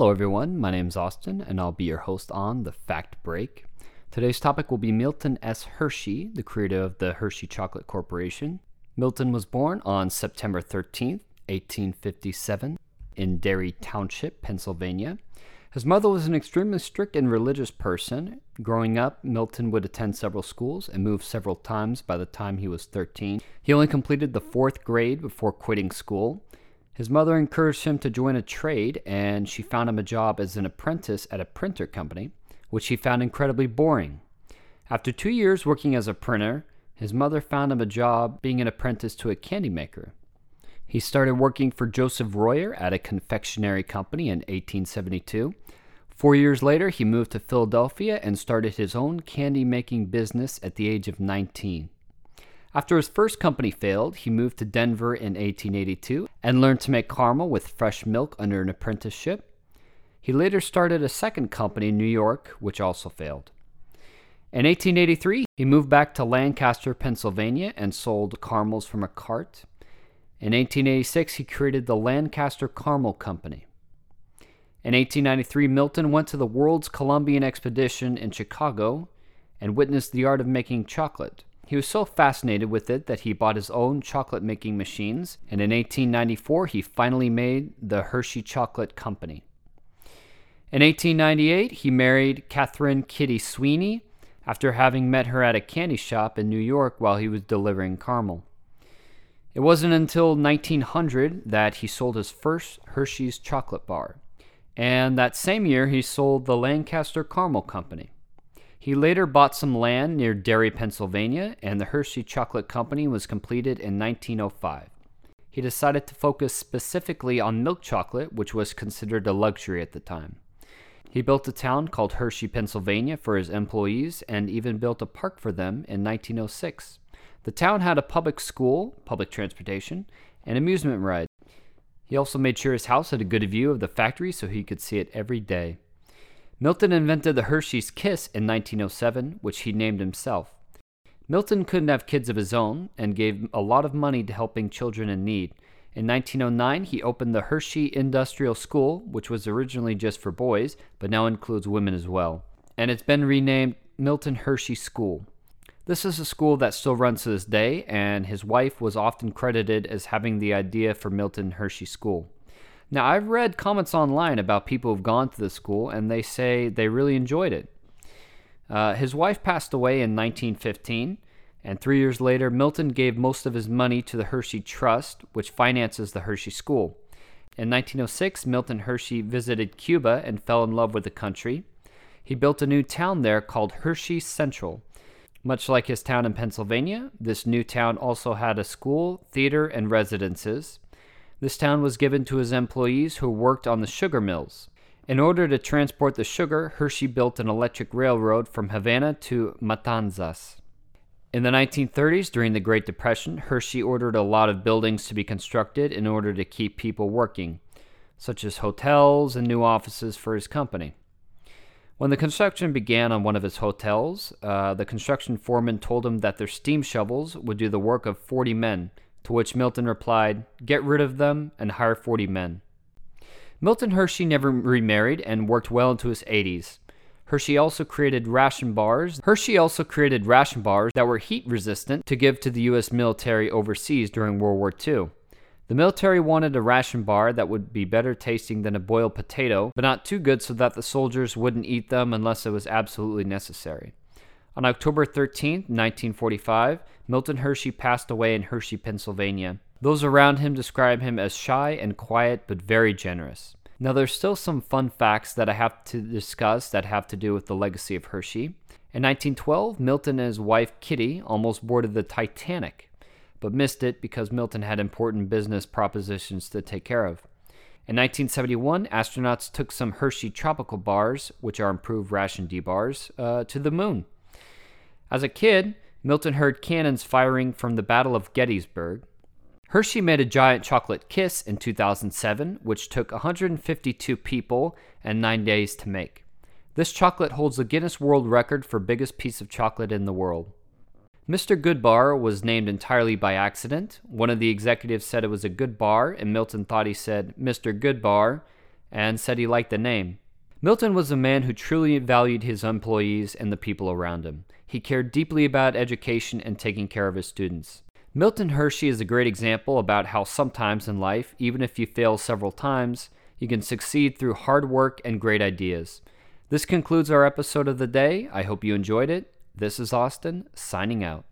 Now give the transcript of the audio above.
Hello, everyone. My name is Austin, and I'll be your host on The Fact Break. Today's topic will be Milton S. Hershey, the creator of the Hershey Chocolate Corporation. Milton was born on September 13th, 1857, in Derry Township, Pennsylvania. His mother was an extremely strict and religious person. Growing up, Milton would attend several schools and move several times by the time he was 13. He only completed the fourth grade before quitting school. His mother encouraged him to join a trade, and she found him a job as an apprentice at a printer company, which he found incredibly boring. After two years working as a printer, his mother found him a job being an apprentice to a candy maker. He started working for Joseph Royer at a confectionery company in 1872. Four years later, he moved to Philadelphia and started his own candy making business at the age of 19. After his first company failed, he moved to Denver in 1882 and learned to make caramel with fresh milk under an apprenticeship. He later started a second company in New York, which also failed. In 1883, he moved back to Lancaster, Pennsylvania, and sold caramels from a cart. In 1886, he created the Lancaster Caramel Company. In 1893, Milton went to the World's Columbian Expedition in Chicago and witnessed the art of making chocolate. He was so fascinated with it that he bought his own chocolate making machines, and in 1894, he finally made the Hershey Chocolate Company. In 1898, he married Catherine Kitty Sweeney after having met her at a candy shop in New York while he was delivering caramel. It wasn't until 1900 that he sold his first Hershey's chocolate bar, and that same year he sold the Lancaster Caramel Company. He later bought some land near Derry, Pennsylvania, and the Hershey Chocolate Company was completed in 1905. He decided to focus specifically on milk chocolate, which was considered a luxury at the time. He built a town called Hershey, Pennsylvania for his employees and even built a park for them in 1906. The town had a public school, public transportation, and amusement rides. He also made sure his house had a good view of the factory so he could see it every day. Milton invented the Hershey's Kiss in 1907, which he named himself. Milton couldn't have kids of his own and gave a lot of money to helping children in need. In 1909, he opened the Hershey Industrial School, which was originally just for boys, but now includes women as well. And it's been renamed Milton Hershey School. This is a school that still runs to this day, and his wife was often credited as having the idea for Milton Hershey School. Now, I've read comments online about people who've gone to the school, and they say they really enjoyed it. Uh, his wife passed away in 1915, and three years later, Milton gave most of his money to the Hershey Trust, which finances the Hershey School. In 1906, Milton Hershey visited Cuba and fell in love with the country. He built a new town there called Hershey Central. Much like his town in Pennsylvania, this new town also had a school, theater, and residences. This town was given to his employees who worked on the sugar mills. In order to transport the sugar, Hershey built an electric railroad from Havana to Matanzas. In the 1930s, during the Great Depression, Hershey ordered a lot of buildings to be constructed in order to keep people working, such as hotels and new offices for his company. When the construction began on one of his hotels, uh, the construction foreman told him that their steam shovels would do the work of 40 men, to which Milton replied, Get rid of them and hire 40 men. Milton Hershey never remarried and worked well into his 80s. Hershey also created ration bars. Hershey also created ration bars that were heat resistant to give to the US military overseas during World War II. The military wanted a ration bar that would be better tasting than a boiled potato, but not too good so that the soldiers wouldn't eat them unless it was absolutely necessary. On October 13, 1945, Milton Hershey passed away in Hershey, Pennsylvania. Those around him describe him as shy and quiet, but very generous. Now, there's still some fun facts that I have to discuss that have to do with the legacy of Hershey. In 1912, Milton and his wife Kitty almost boarded the Titanic but missed it because Milton had important business propositions to take care of. In 1971, astronauts took some Hershey tropical bars, which are improved ration D bars, uh, to the moon. As a kid, Milton heard cannons firing from the Battle of Gettysburg. Hershey made a giant chocolate kiss in 2007, which took 152 people and nine days to make. This chocolate holds the Guinness World Record for biggest piece of chocolate in the world. Mr. Goodbar was named entirely by accident. One of the executives said it was a good bar, and Milton thought he said Mr. Goodbar, and said he liked the name. Milton was a man who truly valued his employees and the people around him. He cared deeply about education and taking care of his students. Milton Hershey is a great example about how sometimes in life, even if you fail several times, you can succeed through hard work and great ideas. This concludes our episode of the day. I hope you enjoyed it. This is Austin, signing out.